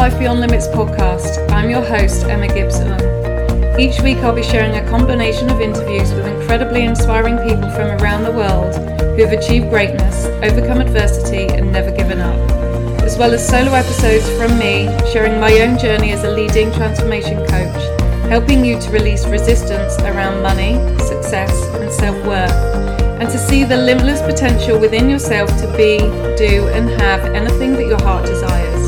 Life Beyond Limits podcast. I'm your host, Emma Gibson. Each week, I'll be sharing a combination of interviews with incredibly inspiring people from around the world who have achieved greatness, overcome adversity, and never given up, as well as solo episodes from me sharing my own journey as a leading transformation coach, helping you to release resistance around money, success, and self worth, and to see the limitless potential within yourself to be, do, and have anything that your heart desires.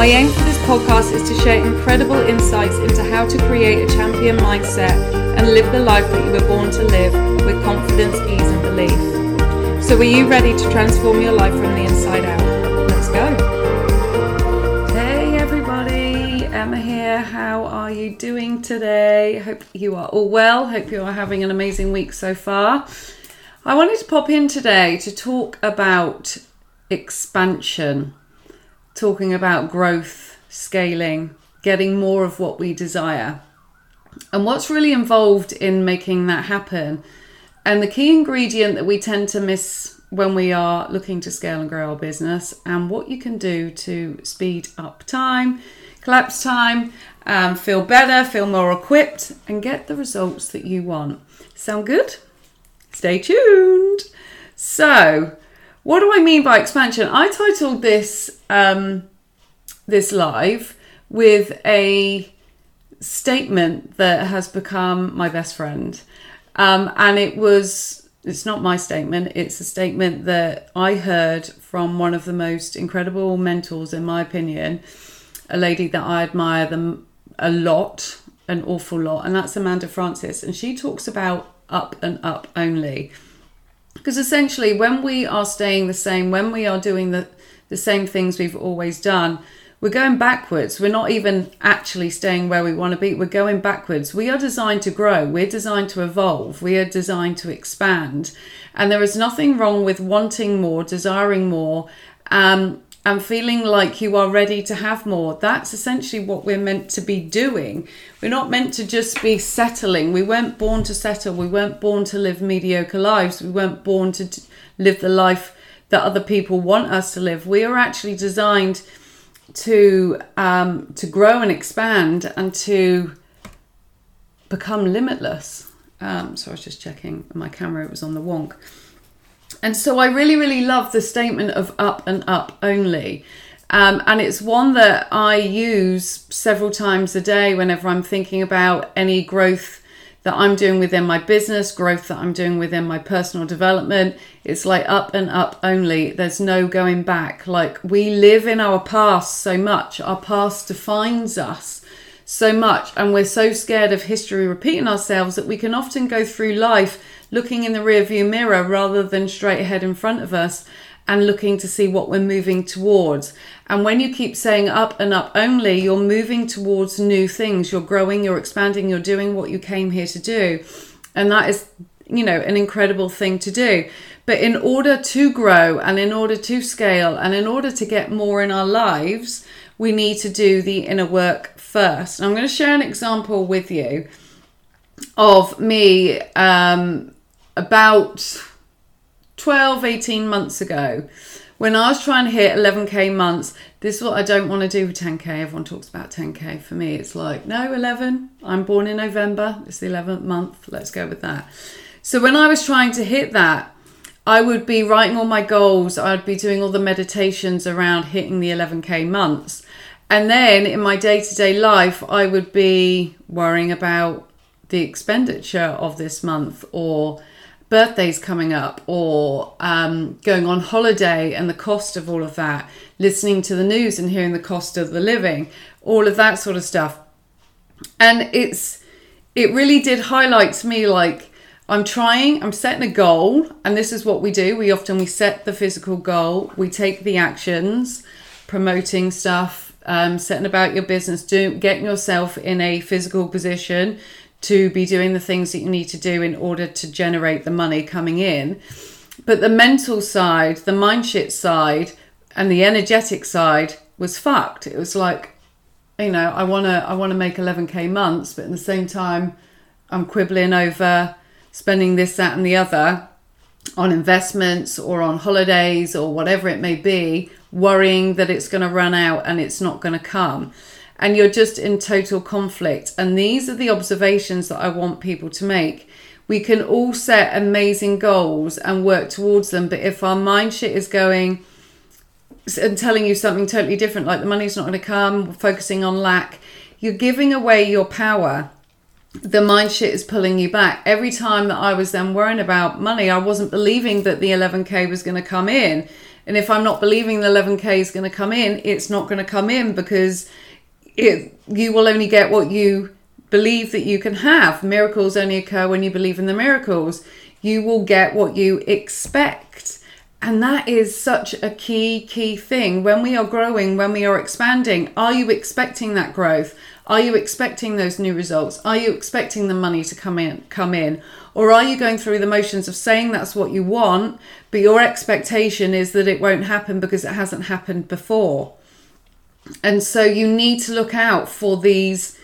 My aim for this podcast is to share incredible insights into how to create a champion mindset and live the life that you were born to live with confidence, ease, and belief. So, are you ready to transform your life from the inside out? Let's go. Hey, everybody, Emma here. How are you doing today? Hope you are all well. Hope you are having an amazing week so far. I wanted to pop in today to talk about expansion talking about growth, scaling, getting more of what we desire. And what's really involved in making that happen. And the key ingredient that we tend to miss when we are looking to scale and grow our business, and what you can do to speed up time, collapse time, um, feel better, feel more equipped, and get the results that you want. Sound good? Stay tuned. So, what do I mean by expansion? I titled this um, this live with a statement that has become my best friend, um, and it was. It's not my statement. It's a statement that I heard from one of the most incredible mentors, in my opinion, a lady that I admire them a lot, an awful lot, and that's Amanda Frances, And she talks about up and up only. Because essentially, when we are staying the same, when we are doing the, the same things we've always done, we're going backwards. We're not even actually staying where we want to be. We're going backwards. We are designed to grow. We're designed to evolve. We are designed to expand. And there is nothing wrong with wanting more, desiring more, um, and feeling like you are ready to have more. That's essentially what we're meant to be doing. We're not meant to just be settling. We weren't born to settle. We weren't born to live mediocre lives. We weren't born to live the life that other people want us to live. We are actually designed to um, to grow and expand and to become limitless. Um, so I was just checking my camera; it was on the wonk. And so I really, really love the statement of up and up only. Um, and it's one that I use several times a day whenever I'm thinking about any growth that I'm doing within my business, growth that I'm doing within my personal development. It's like up and up only. There's no going back. Like we live in our past so much, our past defines us so much, and we're so scared of history repeating ourselves that we can often go through life looking in the rearview mirror rather than straight ahead in front of us and looking to see what we're moving towards. And when you keep saying up and up only, you're moving towards new things. You're growing, you're expanding, you're doing what you came here to do. And that is, you know, an incredible thing to do. But in order to grow and in order to scale and in order to get more in our lives, we need to do the inner work first. And I'm going to share an example with you of me um, about 12, 18 months ago when I was trying to hit 11k months. This is what I don't want to do with 10k. Everyone talks about 10k. For me, it's like, no, 11. I'm born in November. It's the 11th month. Let's go with that. So when I was trying to hit that, I would be writing all my goals. I'd be doing all the meditations around hitting the 11k months. And then in my day to day life, I would be worrying about the expenditure of this month or birthdays coming up or um, going on holiday and the cost of all of that, listening to the news and hearing the cost of the living, all of that sort of stuff. And it's it really did highlight to me like I'm trying, I'm setting a goal, and this is what we do. We often we set the physical goal, we take the actions, promoting stuff, um, setting about your business, do getting yourself in a physical position to be doing the things that you need to do in order to generate the money coming in. But the mental side, the mind shit side, and the energetic side was fucked. It was like, you know, I wanna I wanna make 11k months, but at the same time, I'm quibbling over spending this, that, and the other on investments or on holidays or whatever it may be, worrying that it's to run out and it's not to come. And you're just in total conflict. And these are the observations that I want people to make. We can all set amazing goals and work towards them, but if our mind shit is going and telling you something totally different, like the money's not going to come, focusing on lack, you're giving away your power the mind shit is pulling you back. Every time that I was then worrying about money, I wasn't believing that the 11k was going to come in. And if I'm not believing the 11k is going to come in, it's not going to come in because it you will only get what you believe that you can have. Miracles only occur when you believe in the miracles. You will get what you expect. And that is such a key, key thing. When we are growing, when we are expanding, are you expecting that growth? Are you expecting those new results? Are you expecting the money to come in come in? Or are you going through the motions of saying that's what you want, but your expectation is that it won't happen because it hasn't happened before? And so you need to look out for these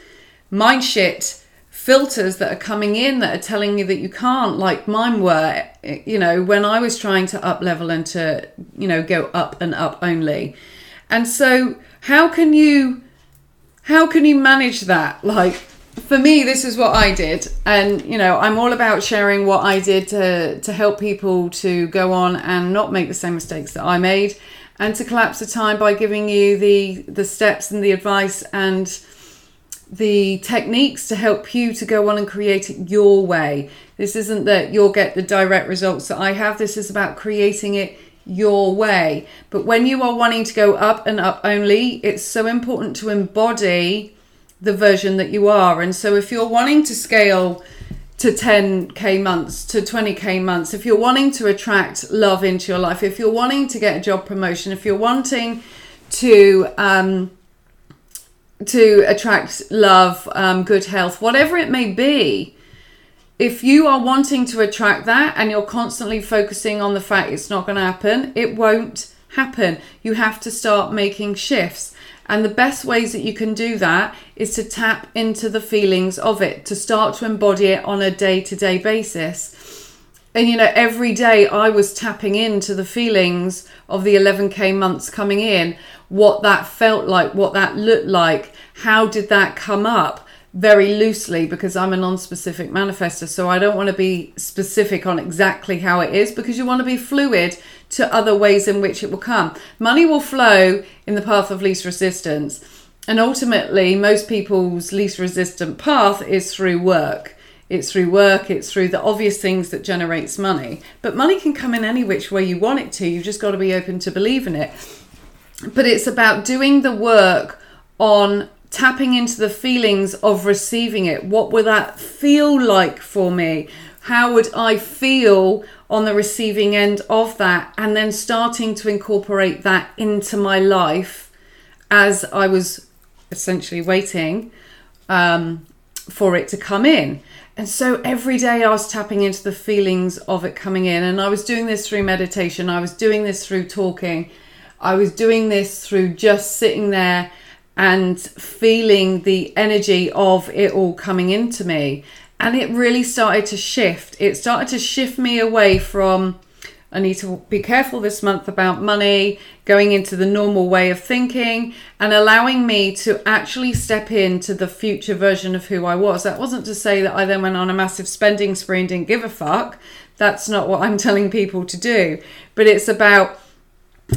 mind shit filters that are coming in that are telling you that you can't like mine were you know when i was trying to up level and to you know go up and up only. And so how can you how can you manage that? Like, for me, this is what I did, and you know, I'm all about sharing what I did to to help people to go on and not make the same mistakes that I made, and to collapse the time by giving you the the steps and the advice and the techniques to help you to go on and create it your way. This isn't that you'll get the direct results that I have. This is about creating it your way. But when you are wanting to go up and up only, it's so important to embody the version that you are. And so if you're wanting to scale to 10k months, to 20k months, if you're wanting to attract love into your life, if you're wanting to get a job promotion, if you're wanting to um, to attract love, um, good health, whatever it may be, if you are wanting to attract that and you're constantly focusing on the fact it's not going to happen, it won't happen. You have to start making shifts. And the best ways that you can do that is to tap into the feelings of it, to start to embody it on a day to day basis. And you know, every day I was tapping into the feelings of the 11K months coming in, what that felt like, what that looked like, how did that come up very loosely because I'm a non specific manifester. So I don't want to be specific on exactly how it is because you want to be fluid to other ways in which it will come. Money will flow in the path of least resistance. And ultimately, most people's least resistant path is through work. It's through work, it's through the obvious things that generates money. But money can come in any which way you want it to. You've just got to be open to believe in it. But it's about doing the work on tapping into the feelings of receiving it. What would that feel like for me? How would I feel on the receiving end of that? And then starting to incorporate that into my life as I was essentially waiting um, for it to come in. And so every day I was tapping into the feelings of it coming in. And I was doing this through meditation, I was doing this through talking, I was doing this through just sitting there and feeling the energy of it all coming into me. And it really started to shift. It started to shift me away from, I need to be careful this month about money, going into the normal way of thinking, and allowing me to actually step into the future version of who I was. That wasn't to say that I then went on a massive spending spree and didn't give a fuck. That's not what I'm telling people to do. But it's about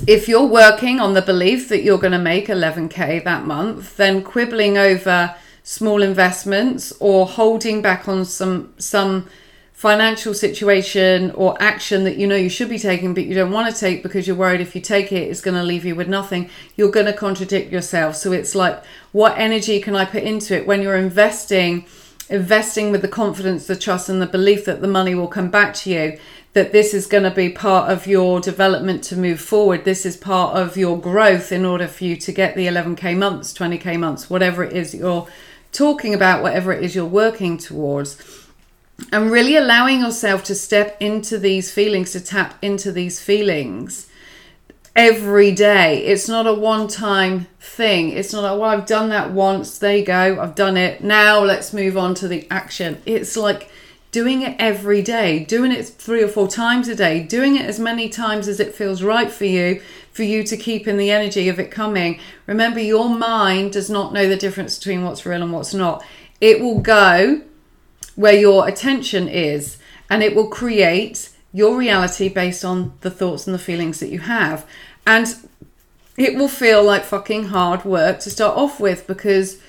if you're working on the belief that you're going to make 11k that month, then quibbling over small investments or holding back on some some financial situation or action that you know you should be taking but you don't want to take because you're worried if you take it it's going to leave you with nothing you're going to contradict yourself. So it's like what energy can i put into it? When you're investing investing with the confidence the trust and the belief that the money will come back to you that this is going to be part of your development to move forward. This is part of your growth in order for you to get the 11k months, 20k months, whatever it is you're talking about, whatever it is you're working towards. And really allowing yourself to step into these feelings, to tap into these feelings every day. It's not a one time thing. It's not like, well, I've done that once, there you go, I've done it. Now let's move on to the action. It's like, doing it every day, doing it three or four times a day, doing it as many times as it feels right for you, for you to keep in the energy of it coming. Remember, your mind does not know the difference between what's real and what's not. It will go where your attention is and it will create your reality based on the thoughts and the feelings that you have. And it will feel like fucking hard work to start off with because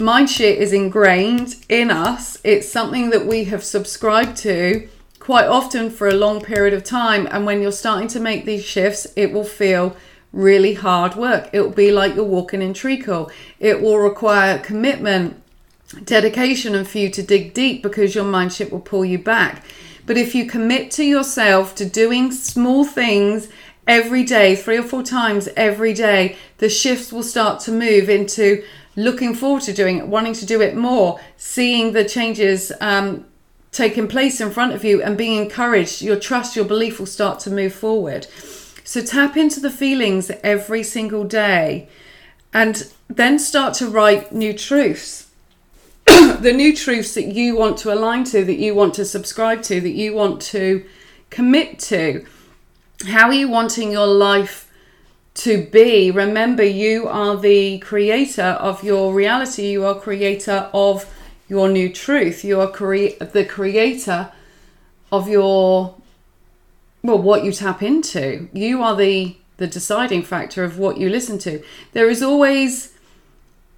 mind shit is ingrained in us. It's something that we have subscribed to quite often for a long period of time. And when you're starting to make these shifts, it will feel really hard work. It will be like you're walking in treacle. It will require commitment, dedication, and for you to dig deep because your mind shit will pull you back. But if you commit to yourself to doing small things every day, three or four times every day, the shifts will start to move into looking forward to doing it, wanting to do it more, seeing the changes um, taking place in front of you, and being encouraged. Your trust, your belief will start to move forward. So tap into the feelings every single day and then start to write new truths. the new truths that you want to align to, that you want to subscribe to, that you want to commit to. How are you wanting your life to be. Remember, you are the creator of your reality. You are creator of your new truth. You are cre- the creator of your well, what you tap into. You are the the deciding factor of what you listen to. There is always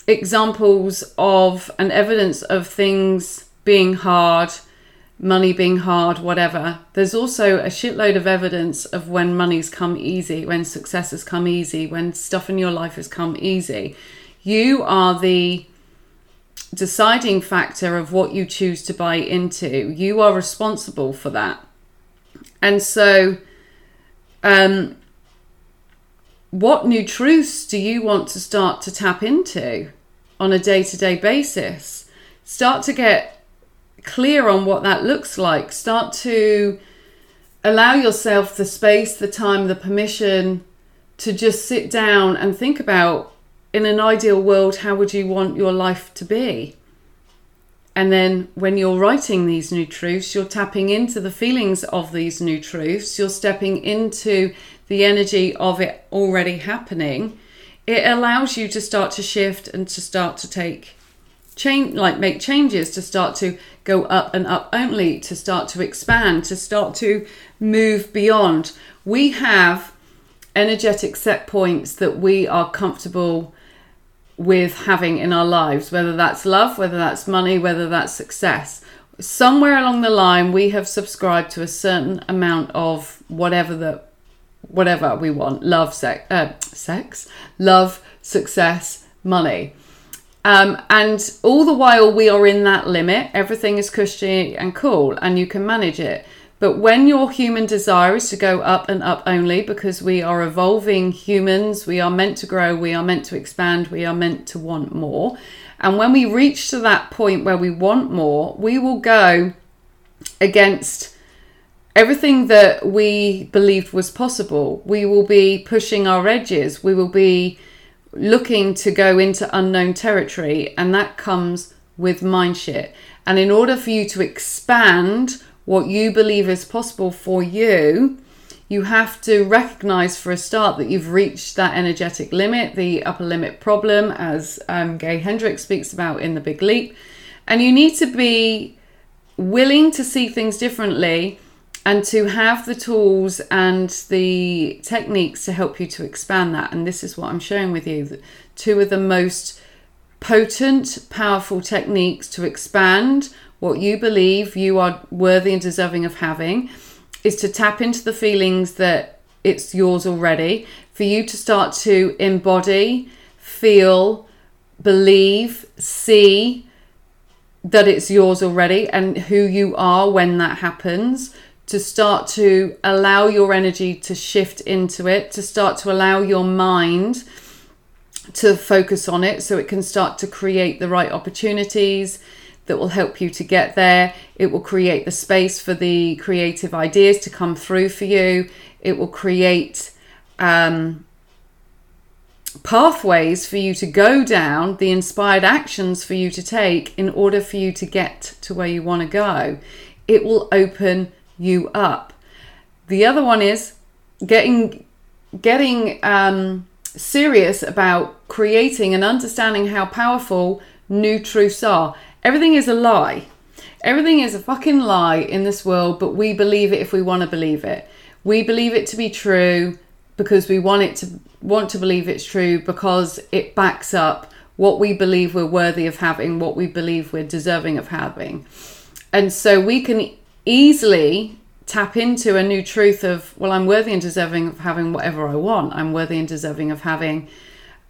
examples of and evidence of things being hard money being hard, whatever. There's also a shitload of evidence of when money's come easy, when success has come easy, when stuff in your life has come easy. You are the deciding factor of what you choose to buy into. You are responsible for that. And so, um, what new truths do you want to start to tap into on a day to day basis? Start to get clear on what that looks like. Start to allow yourself the space, the time, the permission to just sit down and think about in an ideal world, how would you want your life to be? And then when you're writing these new truths, you're tapping into the feelings of these new truths, you're stepping into the energy of it already happening. It allows you to start to shift and to start to take change like make changes to start to go up and up only to start to expand to start to move beyond. We have energetic set points that we are comfortable with having in our lives whether that's love whether that's money whether that's success. Somewhere along the line we have subscribed to a certain amount of whatever the whatever we want. Love sex uh, sex? Love success money um, and all the while we are in that limit, everything is cushy and cool and you can manage it. But when your human desire is to go up and up only because we are evolving humans, we are meant to grow, we are meant to expand, we are meant to want more. And when we reach to that point where we want more, we will go against everything that we believed was possible. We will be pushing our edges. We will be looking to go into unknown territory, and that comes with mind shit. And in order for you to expand what you believe is possible for you, you have to recognize for a start that you've reached that energetic limit, the upper limit problem, as um, Gay Hendricks speaks about in The Big Leap. And you need to be willing to see things differently and to have the tools and the techniques to help you to expand that. And this is what I'm sharing with you two of the most potent, powerful techniques to expand what you believe you are worthy and deserving of having is to tap into the feelings that it's yours already, for you to start to embody, feel, believe, see that it's yours already and who you are when that happens to start to allow your energy to shift into it, to start to allow your mind to focus on it so it can start to create the right opportunities that will help you to get there. It will create the space for the creative ideas to come through for you. It will create um, pathways for you to go down, the inspired actions for you to take in order for you to get to where you want to go it will open you up. The other one is getting getting um, serious about creating and understanding how powerful new truths are. Everything is a lie. Everything is a fucking lie in this world, but we believe it if we want to believe it. We believe it to be true because we want it to want to believe it's true because it backs up what we believe we're worthy of having, what we believe we're deserving of having. And so we can easily tap into a new truth of, well, I'm worthy and deserving of having whatever I want. I'm worthy and deserving of having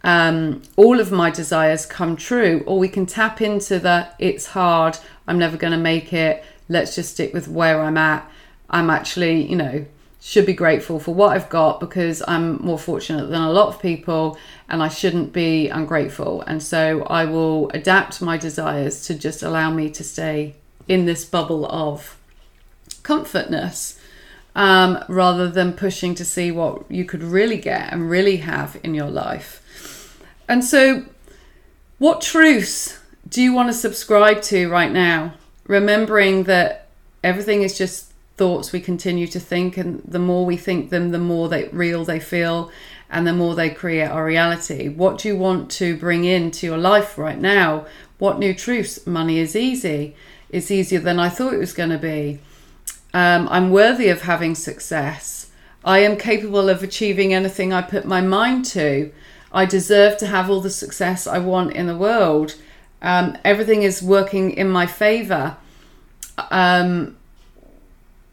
um, all of my desires come true. Or we can tap into the, it's hard, I'm never going to make it, let's just stick with where I'm at. I'm actually, you know, should be grateful for what I've got because I'm more fortunate than a lot of people and I shouldn't be ungrateful. And so I will adapt my desires to just allow me to stay in this bubble of comfortness um, rather than pushing to see what you could really get and really have in your life. And so, what truths do you want to subscribe to right now? Remembering that everything is just thoughts we continue to think, and the more we think them, the more they real they feel, and the more they create our reality. What do you want to bring into your life right now? What new truths? Money is easy. It's easier than I thought it was going to be. Um, I'm worthy of having success. I am capable of achieving anything I put my mind to. I deserve to have all the success I want in the world. Um, everything is working in my favor. Um,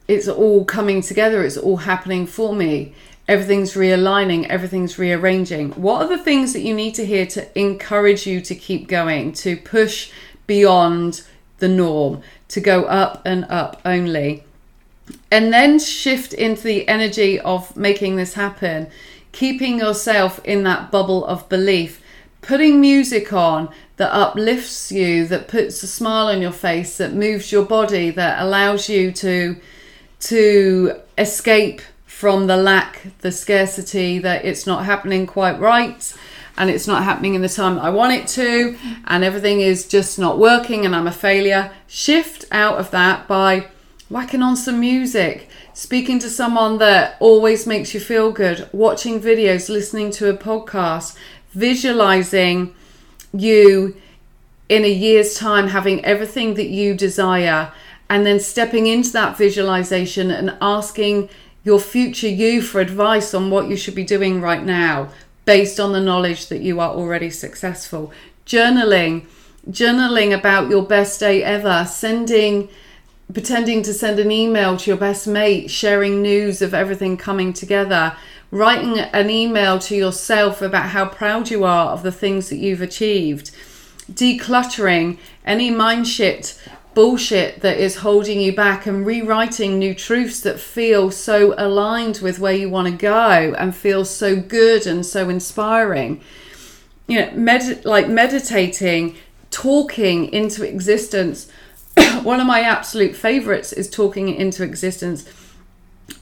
it's all coming together, it's all happening for me. Everything's realigning, everything's rearranging. What are the things that you need to hear to encourage you to keep going, to push beyond the norm, to go up and up only? And then shift into the energy of making this happen keeping yourself in that bubble of belief, putting music on that uplifts you, that puts a smile on your face, that moves your body, that allows you to to escape from the lack, the scarcity, that it's not happening quite right and it's not happening in the time I want it to, and everything is just not working and I'm a failure. Shift out of that by whacking on some music, speaking to someone that always makes you feel good, watching videos, listening to a podcast, visualizing you in a year's time having everything that you desire, and then stepping into that visualization and asking your future you for advice on what you should be doing right now based on the knowledge that you are already successful. Journaling, journaling about your best day ever, sending pretending to send an email to your best mate, sharing news of everything coming together, writing an email to yourself about how proud you are of the things that you've achieved, decluttering any mind shit bullshit that is holding you back and rewriting new truths that feel so aligned with where you want to go and feel so good and so inspiring. You know med- like meditating talking into existence one of my absolute favorites is talking it into existence.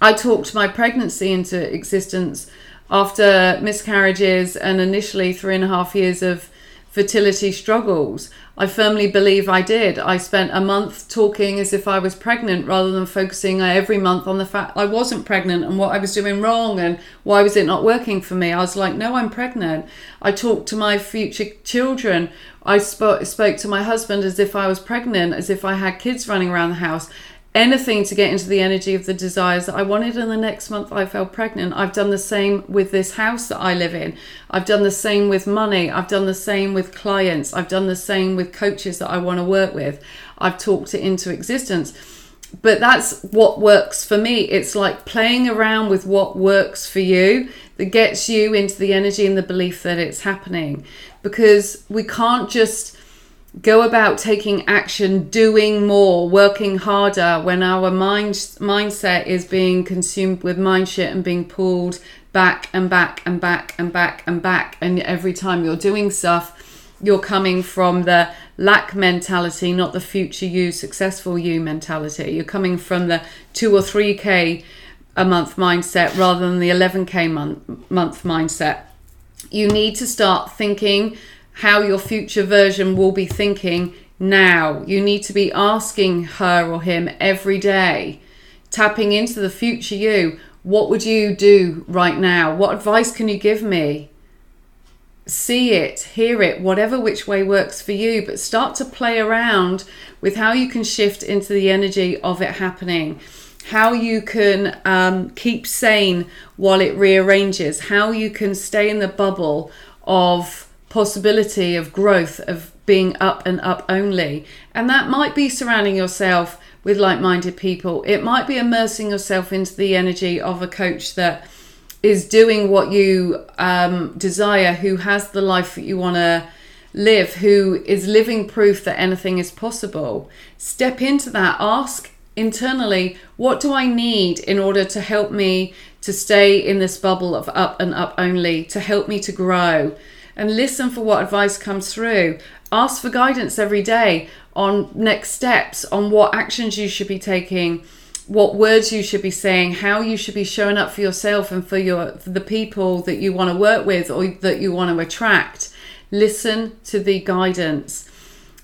I talked my pregnancy into existence after miscarriages and initially three and a half years of fertility struggles. I firmly believe I did. I spent a month talking as if I was pregnant rather than focusing every month on the fact I wasn't pregnant and what I was doing wrong and why was it not working for me. I was like, no, I'm pregnant. I talked to my future children. I spoke, spoke to my husband as if I was pregnant, as if I had kids running around the house anything to get into the energy of the desires that I wanted. And the next month I fell pregnant. I've done the same with this house that I live in. I've done the same with money. I've done the same with clients. I've done the same with coaches that I want to work with. I've talked it into existence. But that's what works for me. It's like playing around with what works for you that gets you into the energy and the belief that it's happening. Because we can't just go about taking action, doing more, working harder when our mind mindset is being consumed with mind shit and being pulled back and back and back and back and back. And every time you're doing stuff, you're coming from the lack mentality, not the future you, successful you mentality. You're coming from the two or three K a month mindset rather than the 11K month, month mindset. You need to start thinking how your future version will be thinking now. You need to be asking her or him every day, tapping into the future you. What would you do right now? What advice can you give me? See it, hear it, whatever which way works for you, but start to play around with how you can shift into the energy of it happening how you can um, keep sane while it rearranges, how you can stay in the bubble of possibility of growth, of being up and up only. And that might be surrounding yourself with like minded people, it might be immersing yourself into the energy of a coach that is doing what you um, desire, who has the life that you want to live, who is living proof that anything is possible. Step into that, ask internally, what do I need in order to help me to stay in this bubble of up and up only, to help me to grow? And listen for what advice comes through. Ask for guidance every day on next steps, on what actions you should be taking, what words you should be saying, how you should be showing up for yourself and for your for the people that you want to work with or that you want to attract. Listen to the guidance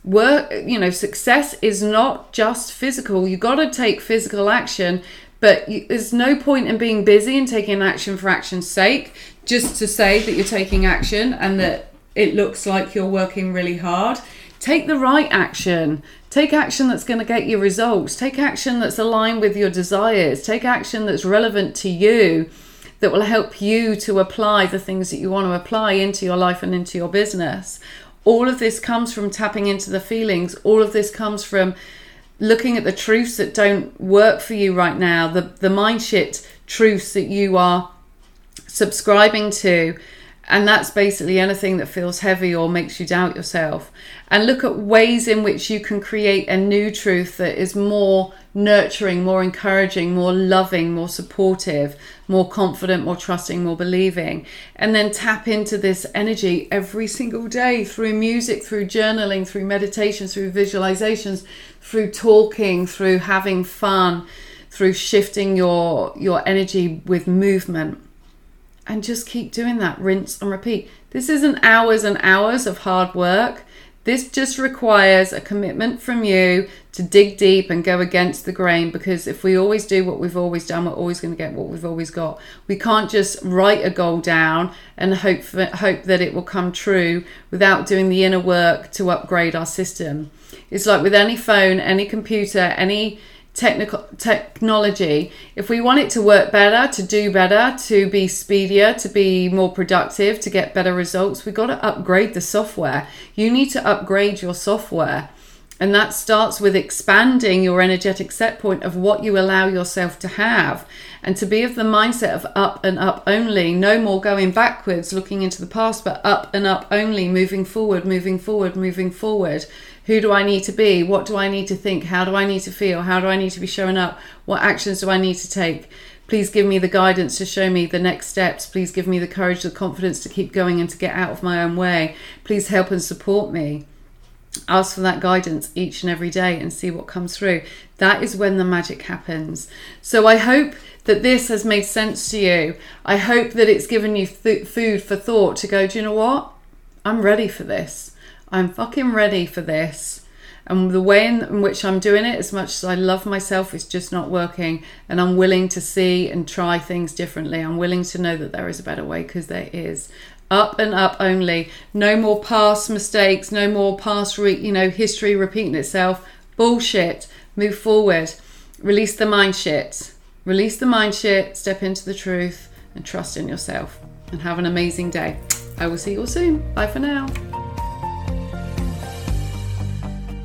work you know success is not just physical. You got to take physical action but you, there's no point in being busy and taking action for action's sake just to say that you're taking action and that it looks like you're working really hard. Take the right action. Take action that's going to get you results. Take action that's aligned with your desires. Take action that's relevant to you that will help you to apply the things that you want to apply into your life and into your business all of this comes from tapping into the feelings. All of this comes from looking at the truths that don't work for you right now, the, the mind shit truths that you are subscribing to. And that's basically anything that feels heavy or makes you doubt yourself. And look at ways in which you can create a new truth that is more nurturing, more encouraging, more loving, more supportive, more confident, more trusting, more believing. And then tap into this energy every single day through music, through journaling, through meditation, through visualizations, through talking, through having fun, through shifting your your energy with movement. And just keep doing that, rinse and repeat. This isn't hours and hours of hard work. This just requires a commitment from you to dig deep and go against the grain because if we always do what we've always done, we're always going to get what we've always got. We can't just write a goal down and hope for, hope that it will come true without doing the inner work to upgrade our system. It's like with any phone, any computer, any technical technology if we want it to work better to do better to be speedier to be more productive to get better results we've got to upgrade the software. You need to upgrade your software. And that starts with expanding your energetic set point of what you allow yourself to have. And to be of the mindset of up and up only no more going backwards looking into the past but up and up only moving forward moving forward moving forward who do I need to be? What do I need to think? How do I need to feel? How do I need to be showing up? What actions do I need to take? Please give me the guidance to show me the next steps. Please give me the courage, the confidence to keep going and to get out of my own way. Please help and support me. Ask for that guidance each and every day and see what comes through. That is when the magic happens. So I hope that this has made sense to you. I hope that it's given you th- food for thought to go, do you know what? I'm ready for this. I'm fucking ready for this. And the way in, which I'm doing it, as much as I love myself, is just not working. And I'm willing to see and try things differently. I'm willing to know that there is a better way because there is. Up and up only. No more past mistakes. No more past, re- you know, history repeating itself. Bullshit. Move forward. Release the mind shit. Release the mind shit. Step into the truth and trust in yourself. And have an amazing day. I will see you all soon. Bye for now.